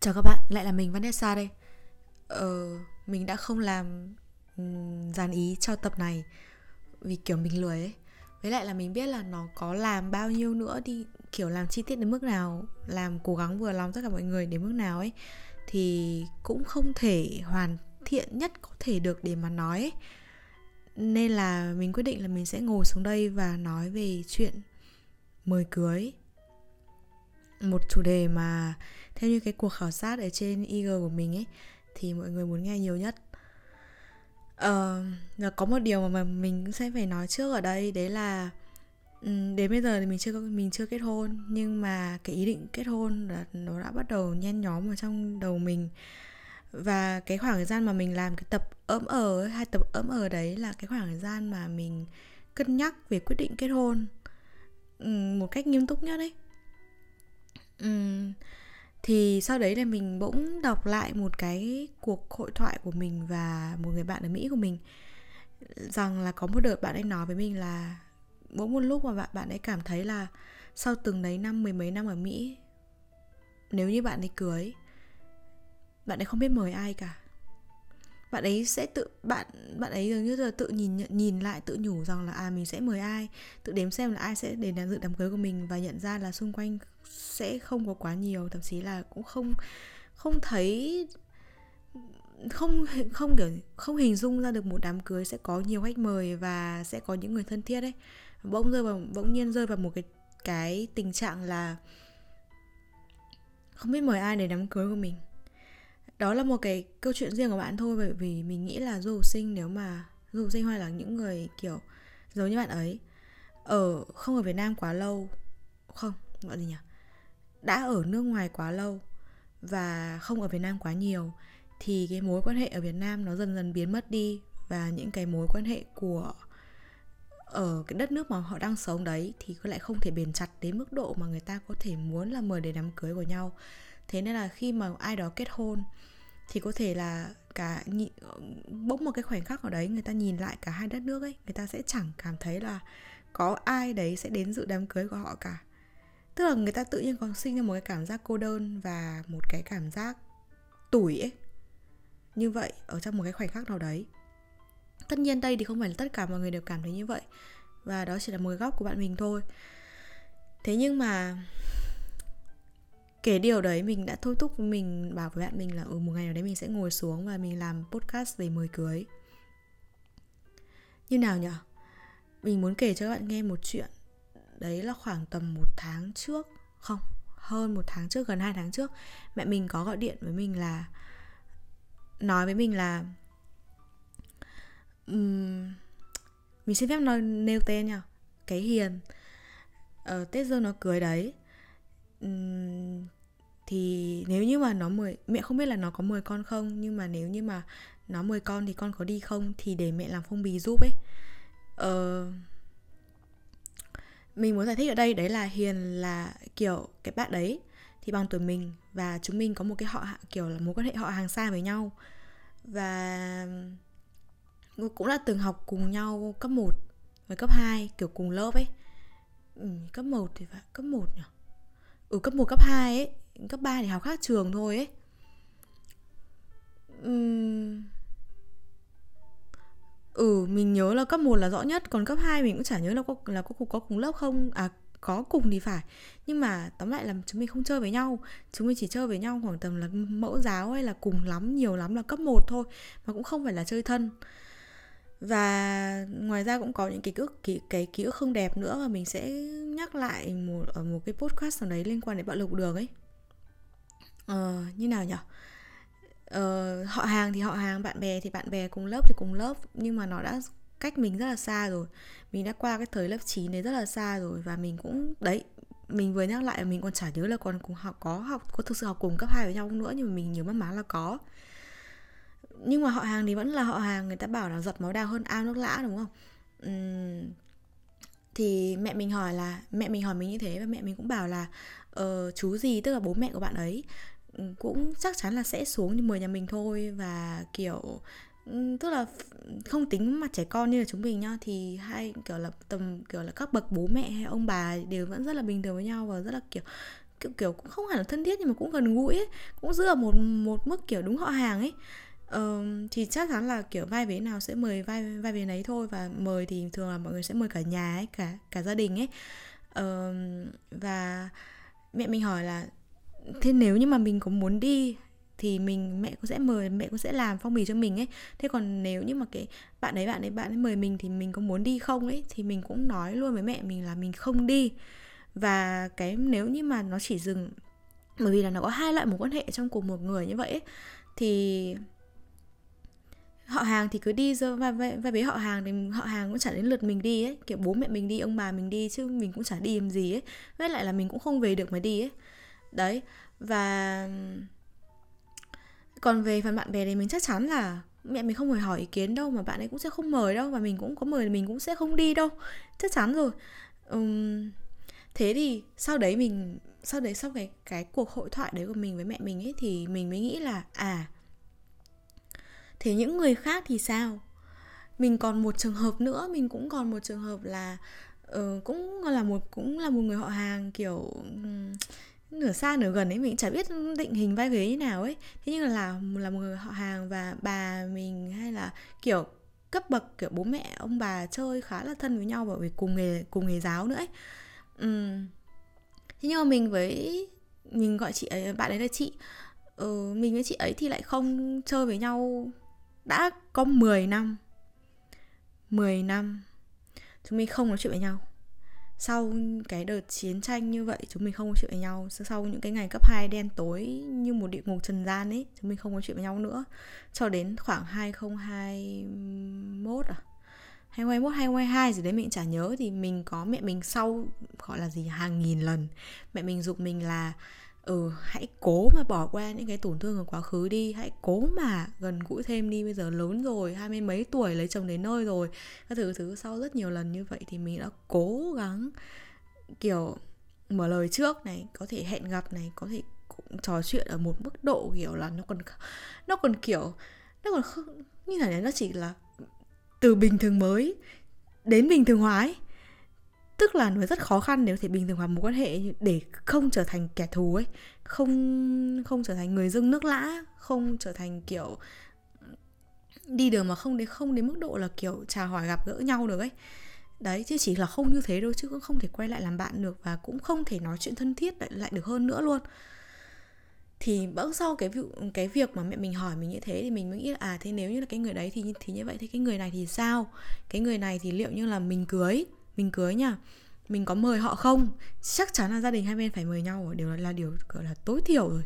Chào các bạn, lại là mình Vanessa đây. Ờ, mình đã không làm um, dàn ý cho tập này Vì kiểu mình lười ấy. Với lại là mình biết là nó có làm bao nhiêu nữa đi Kiểu làm chi tiết đến mức nào Làm cố gắng vừa lòng tất cả mọi người đến mức nào ấy Thì cũng không thể hoàn thiện nhất có thể được để mà nói ấy. Nên là mình quyết định là mình sẽ ngồi xuống đây và nói về chuyện mời cưới. Một chủ đề mà theo như cái cuộc khảo sát ở trên IG của mình ấy thì mọi người muốn nghe nhiều nhất. Uh, có một điều mà mình sẽ phải nói trước ở đây đấy là um, đến bây giờ thì mình chưa mình chưa kết hôn nhưng mà cái ý định kết hôn là nó đã bắt đầu nhen nhóm ở trong đầu mình. Và cái khoảng thời gian mà mình làm cái tập ấm ở hai tập ấm ở đấy là cái khoảng thời gian mà mình cân nhắc về quyết định kết hôn um, một cách nghiêm túc nhất đấy um, ừ, thì sau đấy là mình bỗng đọc lại một cái cuộc hội thoại của mình và một người bạn ở Mỹ của mình. Rằng là có một đợt bạn ấy nói với mình là, bỗng một lúc mà bạn bạn ấy cảm thấy là sau từng đấy năm, mười mấy năm ở Mỹ, nếu như bạn ấy cưới, bạn ấy không biết mời ai cả bạn ấy sẽ tự, bạn bạn ấy dường như là tự nhìn nhìn lại, tự nhủ rằng là à mình sẽ mời ai, tự đếm xem là ai sẽ đến dự đám cưới của mình và nhận ra là xung quanh sẽ không có quá nhiều, thậm chí là cũng không không thấy, không không kiểu, không hình dung ra được một đám cưới sẽ có nhiều khách mời và sẽ có những người thân thiết ấy. Bỗng rơi vào, bỗng nhiên rơi vào một cái cái tình trạng là không biết mời ai để đám cưới của mình đó là một cái câu chuyện riêng của bạn thôi, bởi vì mình nghĩ là du học sinh nếu mà du học sinh hoặc là những người kiểu giống như bạn ấy ở không ở Việt Nam quá lâu, không, gọi gì nhỉ? Đã ở nước ngoài quá lâu và không ở Việt Nam quá nhiều thì cái mối quan hệ ở Việt Nam nó dần dần biến mất đi và những cái mối quan hệ của ở cái đất nước mà họ đang sống đấy thì có lại không thể bền chặt đến mức độ mà người ta có thể muốn là mời để đám cưới của nhau. Thế nên là khi mà ai đó kết hôn thì có thể là cả bỗng một cái khoảnh khắc ở đấy người ta nhìn lại cả hai đất nước ấy, người ta sẽ chẳng cảm thấy là có ai đấy sẽ đến dự đám cưới của họ cả. Tức là người ta tự nhiên còn sinh ra một cái cảm giác cô đơn và một cái cảm giác tủi ấy. Như vậy, ở trong một cái khoảnh khắc nào đấy. Tất nhiên đây thì không phải là tất cả mọi người đều cảm thấy như vậy. Và đó chỉ là một góc của bạn mình thôi. Thế nhưng mà kể điều đấy mình đã thôi thúc mình bảo với bạn mình là ở ừ, một ngày nào đấy mình sẽ ngồi xuống và mình làm podcast về mời cưới. Như nào nhở? Mình muốn kể cho các bạn nghe một chuyện. Đấy là khoảng tầm một tháng trước không hơn một tháng trước gần hai tháng trước mẹ mình có gọi điện với mình là nói với mình là um, mình xin phép nói nêu tên nha cái hiền. Ở tết dương nó cưới đấy um, thì nếu như mà nó mời mẹ không biết là nó có mời con không nhưng mà nếu như mà nó mời con thì con có đi không thì để mẹ làm phong bì giúp ấy. Ờ, mình muốn giải thích ở đây đấy là hiền là kiểu cái bạn đấy thì bằng tuổi mình và chúng mình có một cái họ kiểu là mối quan hệ họ hàng xa với nhau. Và cũng là từng học cùng nhau cấp 1 với cấp 2 kiểu cùng lớp ấy. Ừ, cấp 1 thì phải cấp 1 nhỉ? Ở cấp 1 cấp 2 ấy. Cấp 3 thì học khác trường thôi ấy. Uhm... ừ mình nhớ là cấp 1 là rõ nhất, còn cấp 2 mình cũng chả nhớ là có là có có cùng lớp không? À có cùng thì phải. Nhưng mà tóm lại là chúng mình không chơi với nhau. Chúng mình chỉ chơi với nhau khoảng tầm là mẫu giáo hay là cùng lắm, nhiều lắm là cấp 1 thôi, mà cũng không phải là chơi thân và ngoài ra cũng có những ký ức cái, cái ký ức không đẹp nữa mà mình sẽ nhắc lại một ở một cái podcast nào đấy liên quan đến bạo lực đường ấy. Ờ, như nào nhỉ ờ, họ hàng thì họ hàng bạn bè thì bạn bè cùng lớp thì cùng lớp. Nhưng mà nó đã cách mình rất là xa rồi. Mình đã qua cái thời lớp 9 đấy rất là xa rồi. Và mình cũng đấy mình vừa nhắc lại mình còn chả nhớ là còn cùng học có học có thực sự học cùng cấp 2 với nhau không nữa. Nhưng mà mình nhớ mất má là có nhưng mà họ hàng thì vẫn là họ hàng người ta bảo là giọt máu đào hơn ao nước lã đúng không? Uhm, thì mẹ mình hỏi là mẹ mình hỏi mình như thế và mẹ mình cũng bảo là ờ, chú gì tức là bố mẹ của bạn ấy cũng chắc chắn là sẽ xuống như mời nhà mình thôi và kiểu tức là không tính mặt trẻ con như là chúng mình nhá thì hai kiểu là tầm kiểu là các bậc bố mẹ hay ông bà đều vẫn rất là bình thường với nhau và rất là kiểu kiểu, kiểu cũng không hẳn là thân thiết nhưng mà cũng gần gũi ấy cũng giữ ở một một mức kiểu đúng họ hàng ấy uh, thì chắc chắn là kiểu vai vế nào sẽ mời vai vai vế đấy thôi và mời thì thường là mọi người sẽ mời cả nhà ấy cả cả gia đình ấy. Uh, và mẹ mình hỏi là thế nếu như mà mình có muốn đi thì mình mẹ cũng sẽ mời mẹ cũng sẽ làm phong bì cho mình ấy. Thế còn nếu như mà cái bạn ấy bạn ấy bạn ấy mời mình thì mình có muốn đi không ấy thì mình cũng nói luôn với mẹ mình là mình không đi. Và cái nếu như mà nó chỉ dừng bởi vì là nó có hai loại mối quan hệ trong cùng một người như vậy ấy, thì họ hàng thì cứ đi rồi và, và với họ hàng thì họ hàng cũng chẳng đến lượt mình đi ấy. Kiểu bố mẹ mình đi ông bà mình đi chứ mình cũng chả đi làm gì ấy. Với lại là mình cũng không về được mà đi ấy. Đấy và còn về phần bạn bè thì mình chắc chắn là mẹ mình không mời hỏi ý kiến đâu mà bạn ấy cũng sẽ không mời đâu và mình cũng có mời mình cũng sẽ không đi đâu. Chắc chắn rồi. Um, thế thì sau đấy mình sau đấy sau cái cái cuộc hội thoại đấy của mình với mẹ mình ấy thì mình mới nghĩ là à thế những người khác thì sao? Mình còn một trường hợp nữa mình cũng còn một trường hợp là uh, cũng là một cũng là một người họ hàng kiểu um, nửa xa nửa gần ấy mình chả biết định hình vai vế như nào ấy. Thế nhưng là là một người họ hàng và bà mình hay là kiểu cấp bậc kiểu bố mẹ ông bà chơi khá là thân với nhau bởi vì cùng nghề cùng nghề giáo nữa ấy. Um, thế nhưng mà mình với mình gọi chị ấy bạn ấy là chị. Ừ, mình với chị ấy thì lại không chơi với nhau đã có 10 năm. 10 năm. Chúng mình không nói chuyện với nhau. Sau cái đợt chiến tranh như vậy, chúng mình không nói chuyện với nhau. Sau những cái ngày cấp 2 đen tối như một địa ngục trần gian ấy, chúng mình không nói chuyện với nhau nữa. Cho đến khoảng 2021 à? 2021 2022 gì đấy mình chả nhớ. Thì mình có mẹ mình sau, gọi là gì, hàng nghìn lần. Mẹ mình dục mình là ừ hãy cố mà bỏ qua những cái tổn thương ở quá khứ đi. Hãy cố mà gần gũi thêm đi. Bây giờ lớn rồi hai mươi mấy tuổi lấy chồng đến nơi rồi. Các thứ thứ sau rất nhiều lần như vậy thì mình đã cố gắng kiểu mở lời trước này có thể hẹn gặp này có thể cũng trò chuyện ở một mức độ kiểu là nó còn nó còn kiểu nó còn không, như này nó chỉ là từ bình thường mới đến bình thường hóa ấy tức là nó rất khó khăn nếu thể bình thường hóa mối quan hệ để không trở thành kẻ thù ấy, không không trở thành người dưng nước lã, không trở thành kiểu đi đường mà không đến không đến mức độ là kiểu chào hỏi gặp gỡ nhau được ấy. Đấy, chứ chỉ là không như thế đâu chứ cũng không thể quay lại làm bạn được và cũng không thể nói chuyện thân thiết lại lại được hơn nữa luôn. Thì bỗng sau cái việc cái việc mà mẹ mình hỏi mình như thế thì mình mới nghĩ là à thế nếu như là cái người đấy thì thì như vậy thì cái người này thì sao? Cái người này thì liệu như là mình cưới? Mình cưới nha. Mình có mời họ không? Chắc chắn là gia đình hai bên phải mời nhau điều là điều gọi là, tối thiểu rồi.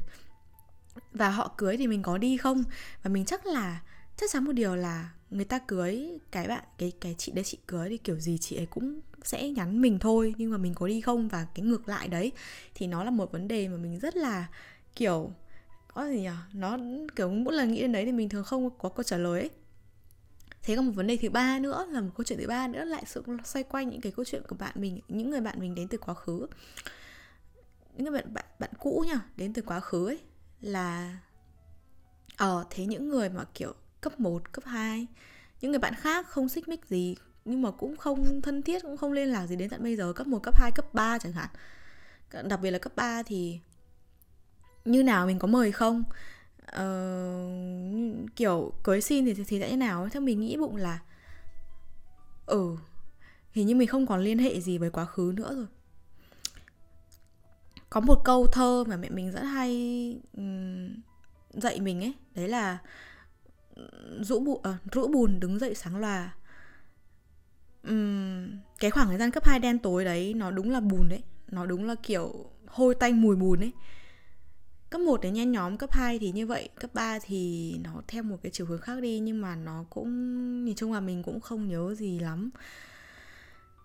Và họ cưới thì mình có đi không? Và mình chắc là, chắc chắn một điều là người ta cưới cái bạn, cái cái chị đấy chị cưới thì kiểu gì chị ấy cũng sẽ nhắn mình thôi, nhưng mà mình có đi không? Và cái ngược lại đấy, thì nó là một vấn đề mà mình rất là, kiểu, có gì nhỉ? Nó, kiểu, mỗi lần nghĩ đến đấy thì mình thường không có câu trả lời ấy thế còn một vấn đề thứ ba nữa là một câu chuyện thứ ba nữa lại sự xoay quanh những cái câu chuyện của bạn mình những người bạn mình đến từ quá khứ. Những người bạn bạn bạn cũ nhá đến từ quá khứ ấy là ờ thế những người mà kiểu cấp 1, cấp 2 những người bạn khác không xích mích gì nhưng mà cũng không thân thiết cũng không liên lạc gì đến tận bây giờ cấp 1, cấp 2, cấp 3 chẳng hạn. Đặc biệt là cấp 3 thì như nào mình có mời không? Uh, kiểu cưới xin thì thì sẽ như nào theo mình nghĩ bụng là ừ hình như mình không còn liên hệ gì với quá khứ nữa rồi. Có một câu thơ mà mẹ mình rất hay um, dạy mình ấy đấy là rũ bụi à, ờ, rũ bùn đứng dậy sáng loà um, cái khoảng thời gian cấp 2 đen tối đấy nó đúng là bùn đấy nó đúng là kiểu hôi tanh mùi bùn ấy cấp 1 đến nhen nhóm, cấp 2 thì như vậy, cấp 3 thì nó theo một cái chiều hướng khác đi, nhưng mà nó cũng, nhìn chung là mình cũng không nhớ gì lắm.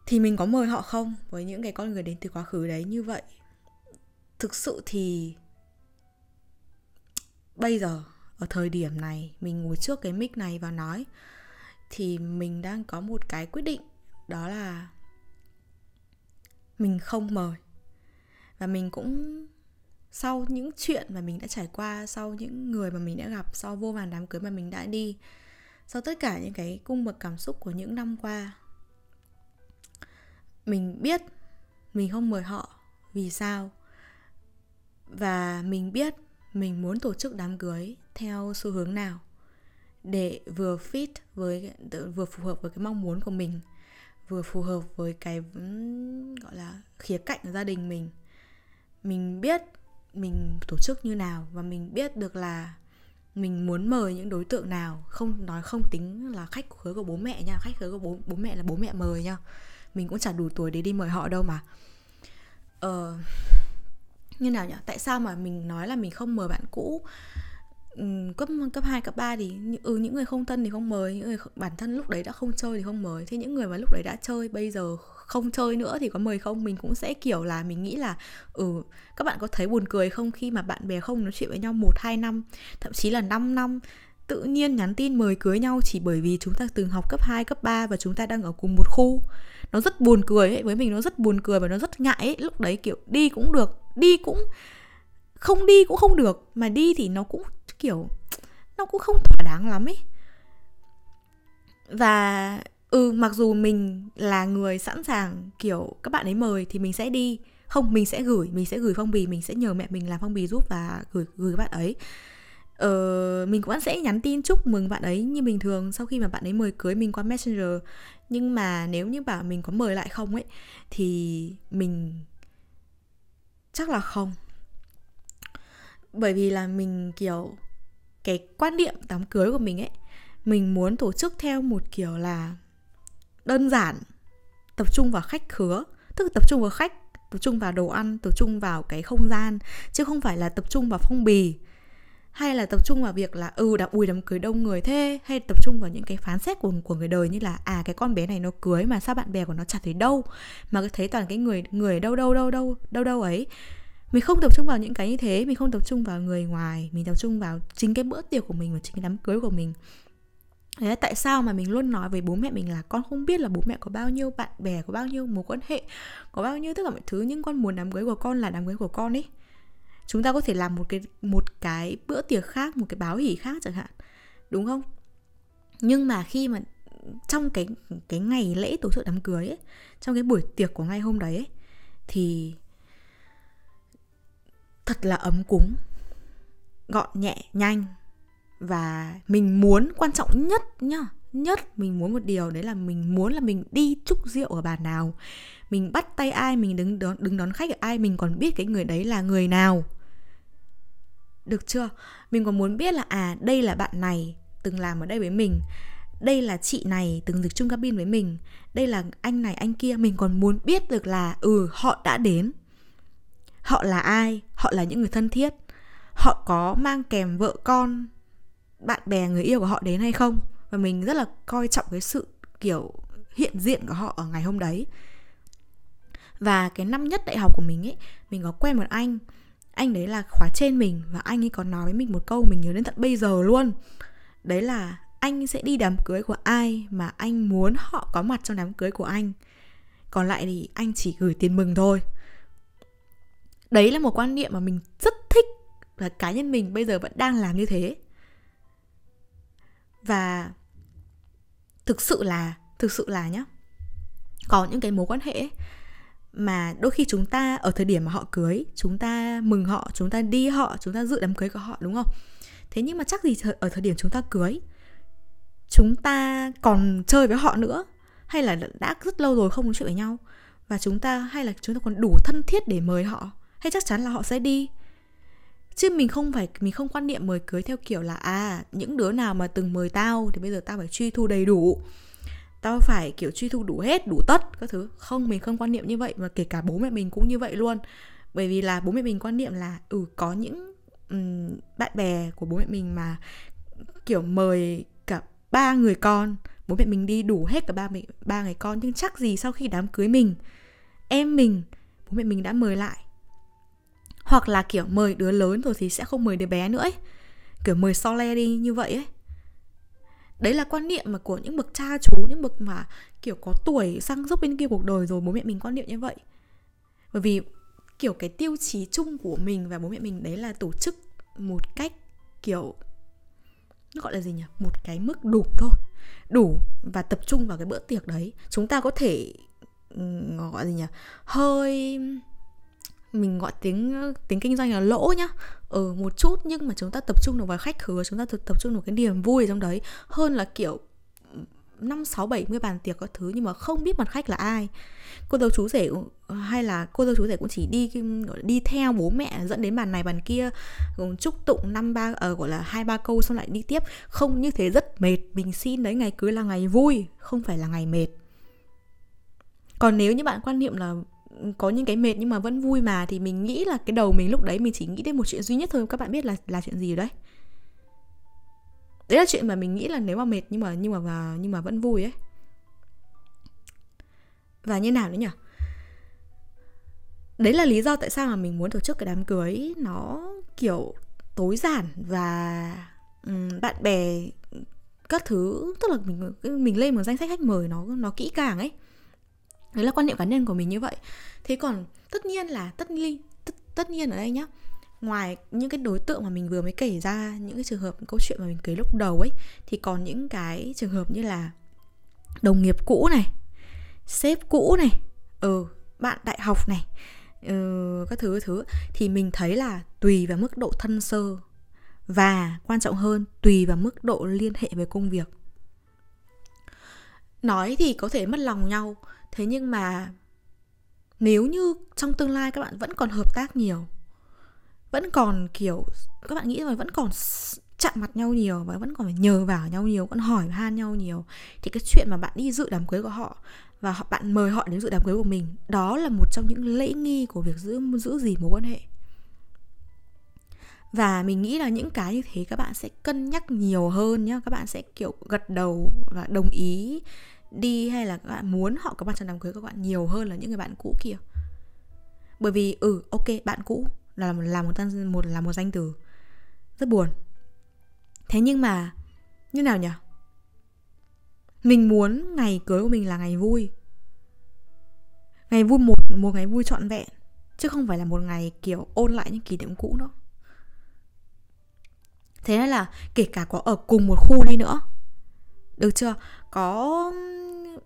Thì mình có mời họ không? Với những cái con người đến từ quá khứ đấy, như vậy. Thực sự thì bây giờ, ở thời điểm này, mình ngồi trước cái mic này và nói, thì mình đang có một cái quyết định, đó là mình không mời. Và mình cũng sau những chuyện mà mình đã trải qua, sau những người mà mình đã gặp, sau vô vàn đám cưới mà mình đã đi, sau tất cả những cái cung bậc cảm xúc của những năm qua, mình biết mình không mời họ. Vì sao? Và mình biết mình muốn tổ chức đám cưới theo xu hướng nào để vừa fit với, vừa phù hợp với cái mong muốn của mình, vừa phù hợp với cái gọi là khía cạnh của gia đình mình. Mình biết mình tổ chức như nào và mình biết được là mình muốn mời những đối tượng nào. Không nói không tính là khách khứa của bố mẹ nha, khách khứa của bố bố mẹ là bố mẹ mời nha. Mình cũng chả đủ tuổi để đi mời họ đâu mà. Ờ như nào nhỉ? Tại sao mà mình nói là mình không mời bạn cũ? Ừ, cấp cấp 2, cấp 3 thì ừ những người không thân thì không mời những người bản thân lúc đấy đã không chơi thì không mời. Thế những người mà lúc đấy đã chơi bây giờ không chơi nữa thì có mời không? Mình cũng sẽ kiểu là mình nghĩ là ừ các bạn có thấy buồn cười không khi mà bạn bè không nói chuyện với nhau một hai năm thậm chí là 5 năm? Tự nhiên nhắn tin mời cưới nhau chỉ bởi vì chúng ta từng học cấp 2, cấp 3 và chúng ta đang ở cùng một khu. Nó rất buồn cười ấy với mình nó rất buồn cười và nó rất ngại ấy. Lúc đấy kiểu đi cũng được đi cũng không đi cũng không được. Mà đi thì nó cũng kiểu nó cũng không thỏa đáng lắm ấy. Và ừ mặc dù mình là người sẵn sàng kiểu các bạn ấy mời thì mình sẽ đi. Không mình sẽ gửi mình sẽ gửi phong bì mình sẽ nhờ mẹ mình làm phong bì giúp và gửi gửi các bạn ấy. Ờ, mình cũng sẽ nhắn tin chúc mừng bạn ấy như bình thường sau khi mà bạn ấy mời cưới mình qua messenger. Nhưng mà nếu như bảo mình có mời lại không ấy thì mình chắc là không. Bởi vì là mình kiểu cái quan niệm đám cưới của mình ấy, mình muốn tổ chức theo một kiểu là đơn giản, tập trung vào khách khứa. Tức là tập trung vào khách, tập trung vào đồ ăn, tập trung vào cái không gian, chứ không phải là tập trung vào phong bì. Hay là tập trung vào việc là ừ đã ui, đám cưới đông người thế, hay tập trung vào những cái phán xét của của người đời như là à cái con bé này nó cưới mà sao bạn bè của nó chả thấy đâu, mà thấy toàn cái người người đâu đâu đâu đâu đâu đâu ấy mình không tập trung vào những cái như thế mình không tập trung vào người ngoài mình tập trung vào chính cái bữa tiệc của mình và chính cái đám cưới của mình Đấy, tại sao mà mình luôn nói với bố mẹ mình là con không biết là bố mẹ có bao nhiêu bạn bè, có bao nhiêu mối quan hệ, có bao nhiêu tất cả mọi thứ nhưng con muốn đám cưới của con là đám cưới của con ấy. Chúng ta có thể làm một cái một cái bữa tiệc khác, một cái báo hỉ khác chẳng hạn. Đúng không? Nhưng mà khi mà trong cái cái ngày lễ tổ chức đám cưới ấy, trong cái buổi tiệc của ngày hôm đấy ấy, thì thật là ấm cúng, gọn nhẹ, nhanh. Và mình muốn, quan trọng nhất nhá, nhất mình muốn một điều đấy là mình muốn là mình đi chúc rượu ở bàn nào. Mình bắt tay ai, mình đứng đón đứng đón khách ở ai, mình còn biết cái người đấy là người nào. Được chưa? Mình còn muốn biết là à đây là bạn này từng làm ở đây với mình. Đây là chị này từng dịch chung cabin với mình. Đây là anh này, anh kia. Mình còn muốn biết được là ừ họ đã đến họ là ai? Họ là những người thân thiết. Họ có mang kèm vợ con, bạn bè, người yêu của họ đến hay không? Và mình rất là coi trọng cái sự, kiểu, hiện diện của họ ở ngày hôm đấy. Và cái năm nhất đại học của mình ấy, mình có quen một anh. Anh đấy là khóa trên mình và anh ấy còn nói với mình một câu mình nhớ đến tận bây giờ luôn. Đấy là, anh sẽ đi đám cưới của ai mà anh muốn họ có mặt trong đám cưới của anh? Còn lại thì anh chỉ gửi tiền mừng thôi đấy là một quan niệm mà mình rất thích và cá nhân mình bây giờ vẫn đang làm như thế. Và thực sự là thực sự là nhá có những cái mối quan hệ ấy, mà đôi khi chúng ta ở thời điểm mà họ cưới chúng ta mừng họ chúng ta đi họ chúng ta dự đám cưới của họ đúng không? Thế nhưng mà chắc gì ở thời điểm chúng ta cưới chúng ta còn chơi với họ nữa? Hay là đã rất lâu rồi không nói chuyện với nhau? Và chúng ta hay là chúng ta còn đủ thân thiết để mời họ? Hay chắc chắn là họ sẽ đi. Chứ mình không phải mình không quan niệm mời cưới theo kiểu là à những đứa nào mà từng mời tao thì bây giờ tao phải truy thu đầy đủ. Tao phải kiểu truy thu đủ hết đủ tất các thứ. Không mình không quan niệm như vậy mà kể cả bố mẹ mình cũng như vậy luôn. Bởi vì là bố mẹ mình quan niệm là ừ có những um, bạn bè của bố mẹ mình mà kiểu mời cả ba người con. Bố mẹ mình đi đủ hết cả ba ba người con nhưng chắc gì sau khi đám cưới mình em mình bố mẹ mình đã mời lại hoặc là kiểu mời đứa lớn rồi thì sẽ không mời đứa bé nữa ấy. Kiểu mời so le đi, như vậy ấy. Đấy là quan niệm mà của những bậc cha chú, những bậc mà kiểu có tuổi sang dốc bên kia cuộc đời rồi, bố mẹ mình quan niệm như vậy. Bởi vì kiểu cái tiêu chí chung của mình và bố mẹ mình đấy là tổ chức một cách kiểu, nó gọi là gì nhỉ? Một cái mức đủ thôi. Đủ và tập trung vào cái bữa tiệc đấy. Chúng ta có thể gọi là gì nhỉ? Hơi mình gọi tiếng tiếng kinh doanh là lỗ nhá. Ở ừ, một chút nhưng mà chúng ta tập trung được vào khách khứa chúng ta tập, tập trung được cái niềm vui trong đấy. Hơn là kiểu ừ, năm sáu bảy mươi bàn tiệc các thứ nhưng mà không biết mặt khách là ai. Cô dâu chú rể ừ, hay là cô dâu chú rể cũng chỉ đi đi theo bố mẹ dẫn đến bàn này bàn kia ừ, chúc tụng năm ba ở gọi là hai ba câu xong lại đi tiếp. Không như thế rất mệt. Mình xin đấy ngày cưới là ngày vui không phải là ngày mệt. Còn nếu như bạn quan niệm là có những cái mệt nhưng mà vẫn vui mà thì mình nghĩ là cái đầu mình lúc đấy mình chỉ nghĩ đến một chuyện duy nhất thôi. Các bạn biết là là chuyện gì đấy? Đấy là chuyện mà mình nghĩ là nếu mà mệt nhưng mà nhưng mà và nhưng mà vẫn vui ấy. Và như nào nữa nhỉ? Đấy là lý do tại sao mà mình muốn tổ chức cái đám cưới. Nó kiểu tối giản và um, bạn bè các thứ tức là mình mình lên một danh sách khách mời nó nó kỹ càng ấy đấy là quan niệm cá nhân của mình như vậy. Thế còn tất nhiên là tất ly tất, tất nhiên ở đây nhá ngoài những cái đối tượng mà mình vừa mới kể ra những cái trường hợp câu chuyện mà mình kể lúc đầu ấy thì còn những cái trường hợp như là đồng nghiệp cũ này sếp cũ này ừ bạn đại học này ừ, các thứ các thứ thì mình thấy là tùy vào mức độ thân sơ và quan trọng hơn tùy vào mức độ liên hệ với công việc. Nói thì có thể mất lòng nhau thế nhưng mà nếu như trong tương lai các bạn vẫn còn hợp tác nhiều, vẫn còn kiểu, các bạn nghĩ rồi vẫn còn chạm mặt nhau nhiều và vẫn còn phải nhờ vào nhau nhiều, vẫn hỏi han nhau nhiều, thì cái chuyện mà bạn đi dự đám cưới của họ và họ, bạn mời họ đến dự đám cưới của mình, đó là một trong những lễ nghi của việc giữ giữ gì mối quan hệ. Và mình nghĩ là những cái như thế các bạn sẽ cân nhắc nhiều hơn nhá, các bạn sẽ, kiểu, gật đầu và đồng ý đi hay là các bạn muốn họ có mặt trong đám cưới của các bạn nhiều hơn là những người bạn cũ kia? Bởi vì ừ ok, bạn cũ là là một một, là một danh từ. Rất buồn. Thế nhưng mà, như nào nhỉ mình muốn ngày cưới của mình là ngày vui. Ngày vui một một ngày vui trọn vẹn, chứ không phải là một ngày, kiểu, ôn lại những kỷ niệm cũ nữa. Thế nên là kể cả có ở cùng một khu đi nữa được chưa? Có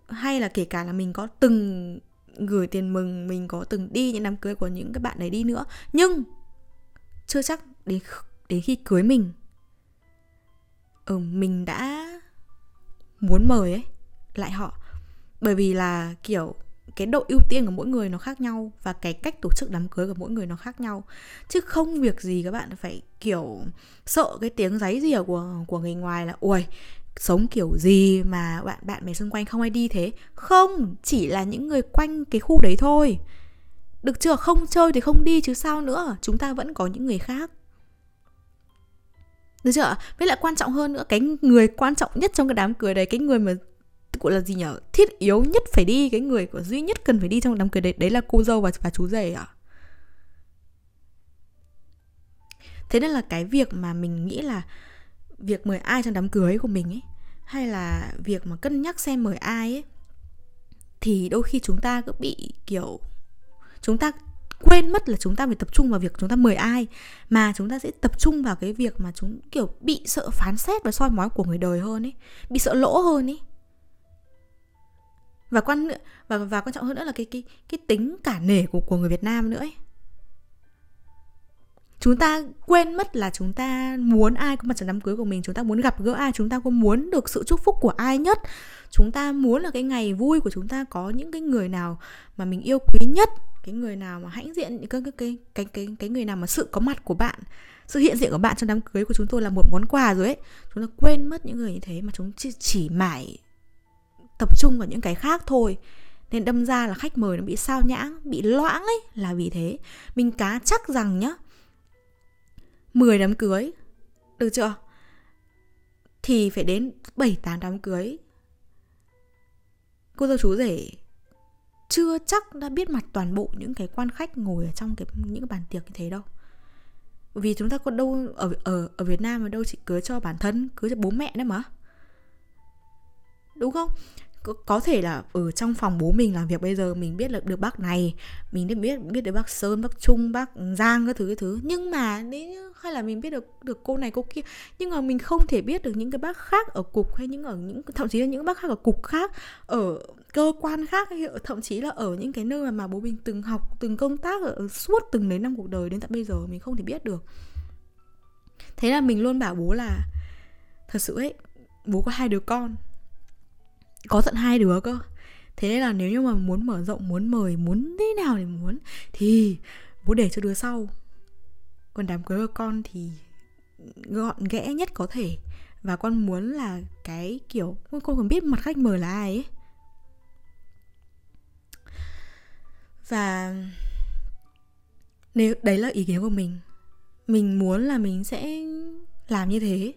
hay là kể cả là mình có từng gửi tiền mừng mình có từng đi những đám cưới của những cái bạn đấy đi nữa nhưng chưa chắc đến đến khi cưới mình ừ, mình đã muốn mời ấy lại họ. Bởi vì là kiểu cái độ ưu tiên của mỗi người nó khác nhau và cái cách tổ chức đám cưới của mỗi người nó khác nhau. Chứ không việc gì các bạn phải kiểu sợ cái tiếng giấy rìa của của người ngoài là ui sống kiểu gì mà bạn bạn bè xung quanh không ai đi thế. Không, chỉ là những người quanh cái khu đấy thôi. Được chưa? Không chơi thì không đi chứ sao nữa? Chúng ta vẫn có những người khác. Được chưa? Với lại quan trọng hơn nữa, cái người quan trọng nhất trong cái đám cưới đấy, cái người mà, gọi là gì nhở? Thiết yếu nhất phải đi, cái người của duy nhất cần phải đi trong đám cưới đấy đấy là cô dâu và và chú rể à thế nên là cái việc mà mình nghĩ là việc mời ai trong đám cưới của mình ấy, hay là việc mà cân nhắc xem mời ai ấy, thì đôi khi chúng ta cứ bị kiểu, chúng ta quên mất là chúng ta phải tập trung vào việc chúng ta mời ai, mà chúng ta sẽ tập trung vào cái việc mà chúng, kiểu, bị sợ phán xét và soi mói của người đời hơn ấy, bị sợ lỗ hơn ấy. Và quan và và quan trọng hơn nữa là cái cái cái tính cả nể của của người Việt Nam nữa ấy chúng ta quên mất là chúng ta muốn ai có mặt trong đám cưới của mình chúng ta muốn gặp gỡ ai chúng ta có muốn được sự chúc phúc của ai nhất. Chúng ta muốn là cái ngày vui của chúng ta có những cái người nào mà mình yêu quý nhất cái người nào mà hãnh diện cái cái cái cái cái cái người nào mà sự có mặt của bạn sự hiện diện của bạn trong đám cưới của chúng tôi là một món quà rồi ấy. Chúng ta quên mất những người như thế mà chúng chỉ, chỉ mãi tập trung vào những cái khác thôi. Nên đâm ra là khách mời nó bị sao nhãng bị loãng ấy là vì thế. Mình cá chắc rằng nhá 10 đám cưới. Được chưa? Thì phải đến 7 8 đám cưới. Cô dâu chú rể chưa chắc đã biết mặt toàn bộ những cái quan khách ngồi ở trong cái, những cái bàn tiệc như thế đâu. Vì chúng ta có đâu ở ở ở Việt Nam mà đâu chỉ cưới cho bản thân, cưới cho bố mẹ đấy mà. Đúng không? Có, thể là ở trong phòng bố mình làm việc bây giờ mình biết là được bác này mình biết biết biết được bác sơn bác trung bác giang các thứ cái thứ. Nhưng mà nếu hay là mình biết được được cô này cô kia nhưng mà mình không thể biết được những cái bác khác ở cục hay những ở những thậm chí là những bác khác ở cục khác ở cơ quan khác hay thậm chí là ở những cái nơi mà, mà bố mình từng học từng công tác ở suốt từng đấy năm cuộc đời đến tận bây giờ mình không thể biết được. Thế là mình luôn bảo bố là thật sự ấy bố có hai đứa con có tận hai đứa cơ. Thế nên là nếu như mà muốn mở rộng, muốn mời, muốn thế nào thì muốn, thì bố để cho đứa sau. Còn đám cưới của con thì gọn ghẽ nhất có thể. Và con muốn là cái kiểu, con còn biết mặt khách mời là ai ấy. Và nếu, đấy là ý kiến của mình. Mình muốn là mình sẽ làm như thế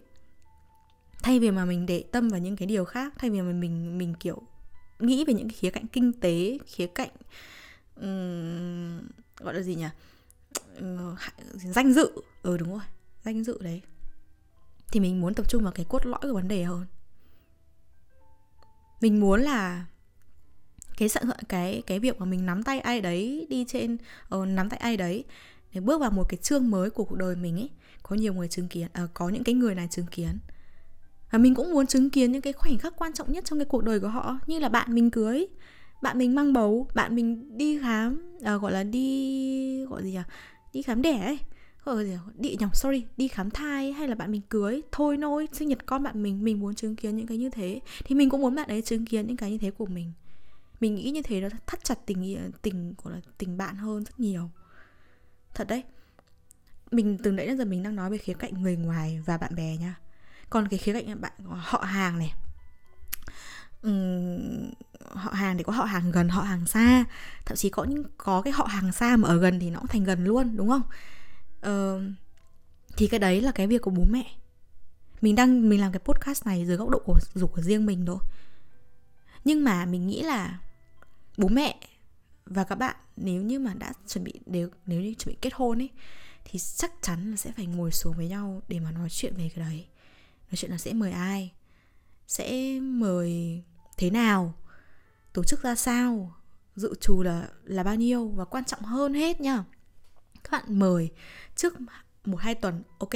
thay vì mà mình để tâm vào những cái điều khác thay vì mà mình mình kiểu nghĩ về những cái khía cạnh kinh tế khía cạnh um, gọi là gì nhỉ? Uh, danh dự. Ừ đúng rồi danh dự đấy. Thì mình muốn tập trung vào cái cốt lõi của vấn đề hơn. Mình muốn là cái cái cái việc mà mình nắm tay ai đấy đi trên uh, nắm tay ai đấy để bước vào một cái chương mới của cuộc đời mình ấy có nhiều người chứng kiến uh, có những cái người này chứng kiến và mình cũng muốn chứng kiến những cái khoảnh khắc quan trọng nhất trong cái cuộc đời của họ như là bạn mình cưới bạn mình mang bầu bạn mình đi khám à, gọi là đi gọi gì à đi khám đẻ ấy gọi gì à? đi nhầm sorry đi khám thai hay là bạn mình cưới thôi nôi sinh nhật con bạn mình. Mình muốn chứng kiến những cái như thế. Thì mình cũng muốn bạn ấy chứng kiến những cái như thế của mình. Mình nghĩ như thế nó thắt chặt tình tình gọi là tình bạn hơn rất nhiều. Thật đấy. Mình từ nãy đến giờ mình đang nói về khía cạnh người ngoài và bạn bè nha còn cái khía cạnh bạn họ hàng này. Uhm, họ hàng thì có họ hàng gần họ hàng xa. Thậm chí có những có cái họ hàng xa mà ở gần thì nó cũng thành gần luôn đúng không? Uh, thì cái đấy là cái việc của bố mẹ. Mình đang mình làm cái podcast này dưới góc độ của dục của riêng mình thôi. Nhưng mà mình nghĩ là bố mẹ và các bạn nếu như mà đã chuẩn bị nếu nếu như chuẩn bị kết hôn ấy thì chắc chắn là sẽ phải ngồi xuống với nhau để mà nói chuyện về cái đấy nói chuyện là sẽ mời ai? Sẽ mời thế nào? Tổ chức ra sao? Dự trù là là bao nhiêu? Và quan trọng hơn hết nha các bạn mời trước một hai tuần ok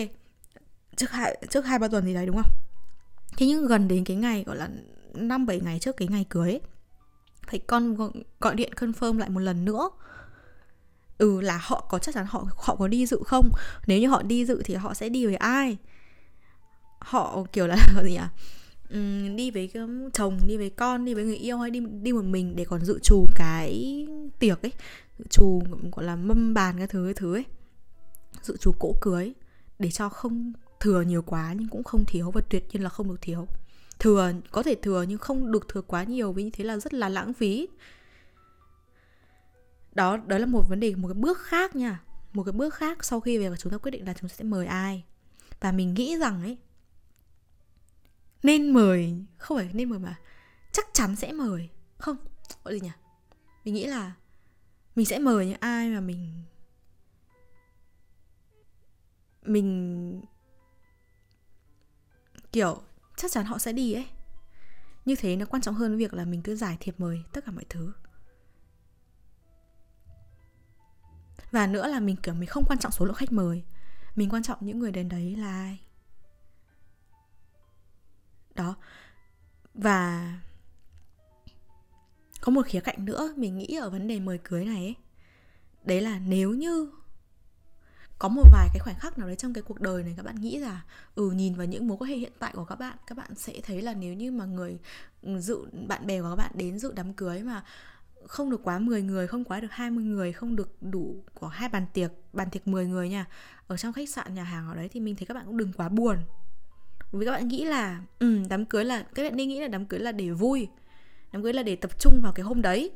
trước hai trước hai ba tuần gì đấy đúng không? Thế nhưng gần đến cái ngày gọi là năm bảy ngày trước cái ngày cưới ấy, phải con gọi điện confirm lại một lần nữa. Ừ là họ có chắc chắn họ họ có đi dự không? Nếu như họ đi dự thì họ sẽ đi với ai? Họ kiểu là gì à um, đi với chồng đi với con đi với người yêu hay đi đi một mình để còn dự trù cái tiệc ấy dự trù gọi là mâm bàn cái thứ cái thứ ấy. Dự trù cỗ cưới để cho không thừa nhiều quá nhưng cũng không thiếu và tuyệt nhiên là không được thiếu. Thừa có thể thừa nhưng không được thừa quá nhiều vì như thế là rất là lãng phí. Đó đó là một vấn đề một cái bước khác nha. Một cái bước khác sau khi về chúng ta quyết định là chúng ta sẽ mời ai. Và mình nghĩ rằng ấy nên mời, không phải nên mời mà, chắc chắn sẽ mời. Không, gọi gì nhỉ? Mình nghĩ là mình sẽ mời những ai mà mình mình kiểu chắc chắn họ sẽ đi ấy. Như thế nó quan trọng hơn việc là mình cứ giải thiệp mời tất cả mọi thứ. Và nữa là mình, kiểu, mình không quan trọng số lượng khách mời. Mình quan trọng những người đến đấy là ai đó và có một khía cạnh nữa mình nghĩ ở vấn đề mời cưới này ấy đấy là nếu như có một vài cái khoảnh khắc nào đấy trong cái cuộc đời này các bạn nghĩ là ừ nhìn vào những mối quan hệ hiện tại của các bạn các bạn sẽ thấy là nếu như mà người ừ, dự bạn bè của các bạn đến dự đám cưới mà không được quá 10 người, không quá được 20 người, không được đủ của hai bàn tiệc, bàn tiệc 10 người nha. Ở trong khách sạn nhà hàng ở đấy thì mình thấy các bạn cũng đừng quá buồn vì các bạn nghĩ là ừ, đám cưới là các bạn nên nghĩ là đám cưới là để vui. Đám cưới là để tập trung vào cái hôm đấy.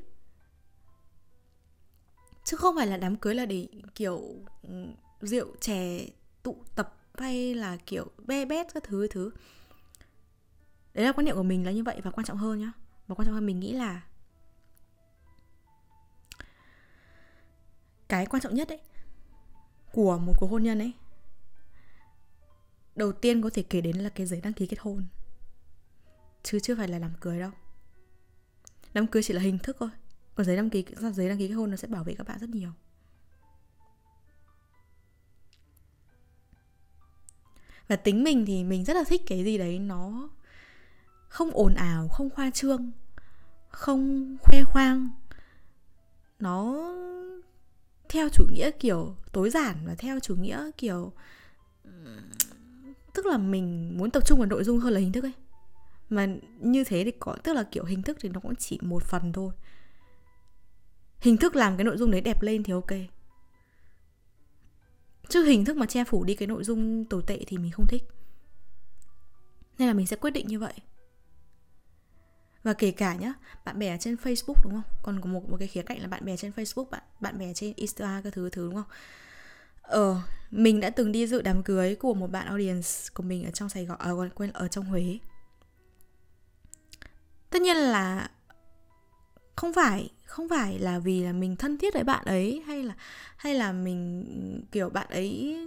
Chứ không phải là đám cưới là để kiểu ừ, rượu chè tụ tập hay là kiểu be bét các thứ thứ. Đấy là quan niệm của mình là như vậy và quan trọng hơn nhá. Và quan trọng hơn mình nghĩ là cái quan trọng nhất ấy của một cuộc hôn nhân ấy đầu tiên có thể kể đến là cái giấy đăng ký kết hôn. Chứ chưa phải là làm cưới đâu. Đám cưới chỉ là hình thức thôi. Còn giấy đăng ký, giấy đăng ký kết hôn nó sẽ bảo vệ các bạn rất nhiều. Và tính mình thì mình rất là thích cái gì đấy nó không ồn ào, không khoa trương, không khoe khoang. Nó theo chủ nghĩa kiểu tối giản và theo chủ nghĩa kiểu tức là mình muốn tập trung vào nội dung hơn là hình thức ấy. Mà như thế thì có, tức là kiểu hình thức thì nó cũng chỉ một phần thôi. Hình thức làm cái nội dung đấy đẹp lên thì ok. Chứ hình thức mà che phủ đi cái nội dung tồi tệ thì mình không thích. Nên là mình sẽ quyết định như vậy. Và kể cả nhá, bạn bè trên Facebook đúng không? Còn có một một cái khía cạnh là bạn bè trên Facebook, bạn bạn bè trên Instagram các thứ thứ đúng không? Ờ mình đã từng đi dự đám cưới của một bạn audience của mình ở trong Sài Gòn ở à, quên ở trong Huế. Tất nhiên là không phải không phải là vì là mình thân thiết với bạn ấy hay là hay là mình kiểu bạn ấy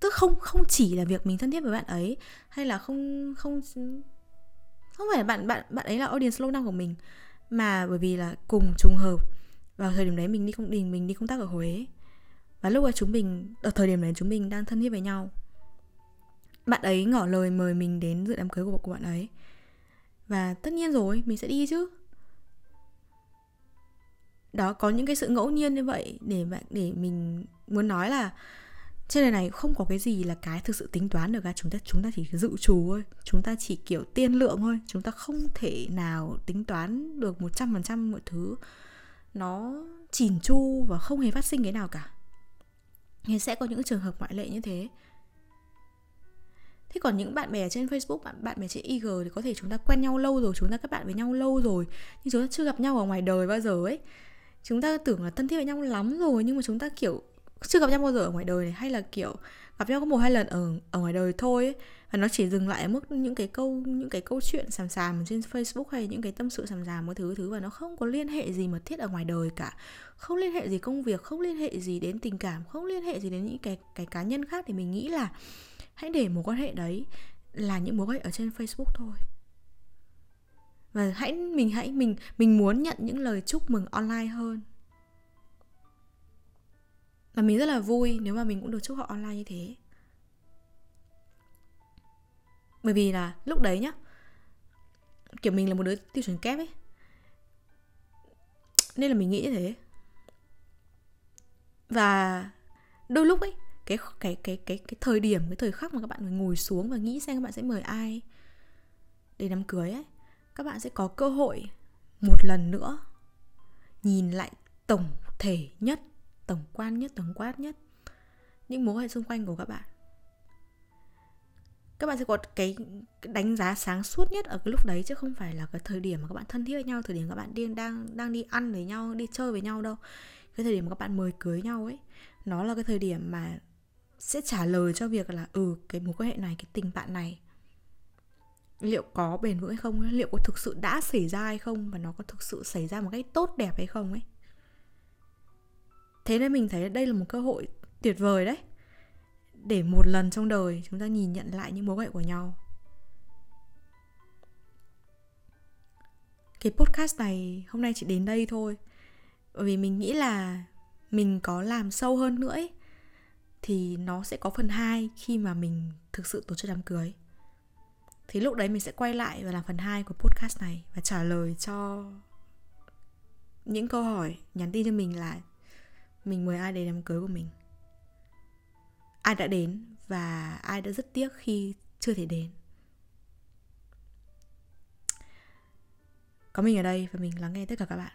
tức không không chỉ là việc mình thân thiết với bạn ấy hay là không không không phải là bạn bạn bạn ấy là audience lâu năm của mình mà bởi vì là cùng trùng hợp vào thời điểm đấy mình đi công đình mình đi công tác ở Huế và lúc ấy chúng mình ở thời điểm đấy chúng mình đang thân thiết với nhau. Bạn ấy ngỏ lời mời mình đến dự đám cưới của, của bạn ấy. Và tất nhiên rồi mình sẽ đi chứ. Đó có những cái sự ngẫu nhiên như vậy để bạn để mình muốn nói là trên đời này không có cái gì là cái thực sự tính toán được cả. Chúng ta chúng ta chỉ dự trù thôi. Chúng ta chỉ kiểu tiên lượng thôi. Chúng ta không thể nào tính toán được một trăm phần trăm mọi thứ. Nó chỉn chu và không hề phát sinh cái nào cả thì sẽ có những trường hợp ngoại lệ như thế. Thế còn những bạn bè trên facebook, bạn bạn bè trên ig thì có thể chúng ta quen nhau lâu rồi, chúng ta các bạn với nhau lâu rồi, nhưng chúng ta chưa gặp nhau ở ngoài đời bao giờ ấy. Chúng ta tưởng là thân thiết với nhau lắm rồi, nhưng mà chúng ta kiểu, chưa gặp nhau bao giờ ở ngoài đời này, hay là kiểu gặp nhau có một hai lần ở ở ngoài đời thôi ấy. và nó chỉ dừng lại ở mức những cái câu, những cái câu chuyện sàm sàm trên Facebook hay những cái tâm sự sàm sàm một thứ thứ. Và nó không có liên hệ gì mật thiết ở ngoài đời cả. Không liên hệ gì công việc, không liên hệ gì đến tình cảm, không liên hệ gì đến những cái cái cá nhân khác thì mình nghĩ là hãy để mối quan hệ đấy là những mối quan hệ ở trên Facebook thôi. Và hãy, mình hãy, mình mình muốn nhận những lời chúc mừng online hơn và mình rất là vui nếu mà mình cũng được chúc họ online như thế. Bởi vì là lúc đấy nhá, kiểu mình là một đứa tiêu chuẩn kép ấy. Nên là mình nghĩ như thế. Và đôi lúc ấy, cái cái cái cái cái thời điểm, cái thời khắc mà các bạn ngồi xuống và nghĩ xem các bạn sẽ mời ai để đám cưới ấy, các bạn sẽ có cơ hội một lần nữa nhìn lại tổng thể nhất tổng quan nhất, tổng quát nhất. Những mối quan hệ xung quanh của các bạn. Các bạn sẽ có cái đánh giá sáng suốt nhất ở cái lúc đấy chứ không phải là cái thời điểm mà các bạn thân thiết với nhau, thời điểm các bạn đi đang đang đi ăn với nhau, đi chơi với nhau đâu. Cái thời điểm mà các bạn mời cưới nhau ấy, nó là cái thời điểm mà sẽ trả lời cho việc là ừ cái mối quan hệ này, cái tình bạn này liệu có bền vững hay không liệu có thực sự đã xảy ra hay không và nó có thực sự xảy ra một cách tốt đẹp hay không ấy thế nên mình thấy đây là một cơ hội tuyệt vời đấy. Để một lần trong đời chúng ta nhìn nhận lại những mối quan hệ của nhau. Cái podcast này hôm nay chỉ đến đây thôi. Bởi vì mình nghĩ là mình có làm sâu hơn nữa ấy, thì nó sẽ có phần 2 khi mà mình thực sự tổ chức đám cưới. Thì lúc đấy mình sẽ quay lại và làm phần 2 của podcast này và trả lời cho những câu hỏi nhắn tin cho mình là mình mời ai đến đám cưới của mình? Ai đã đến và ai đã rất tiếc khi chưa thể đến? Có mình ở đây và mình lắng nghe tất cả các bạn.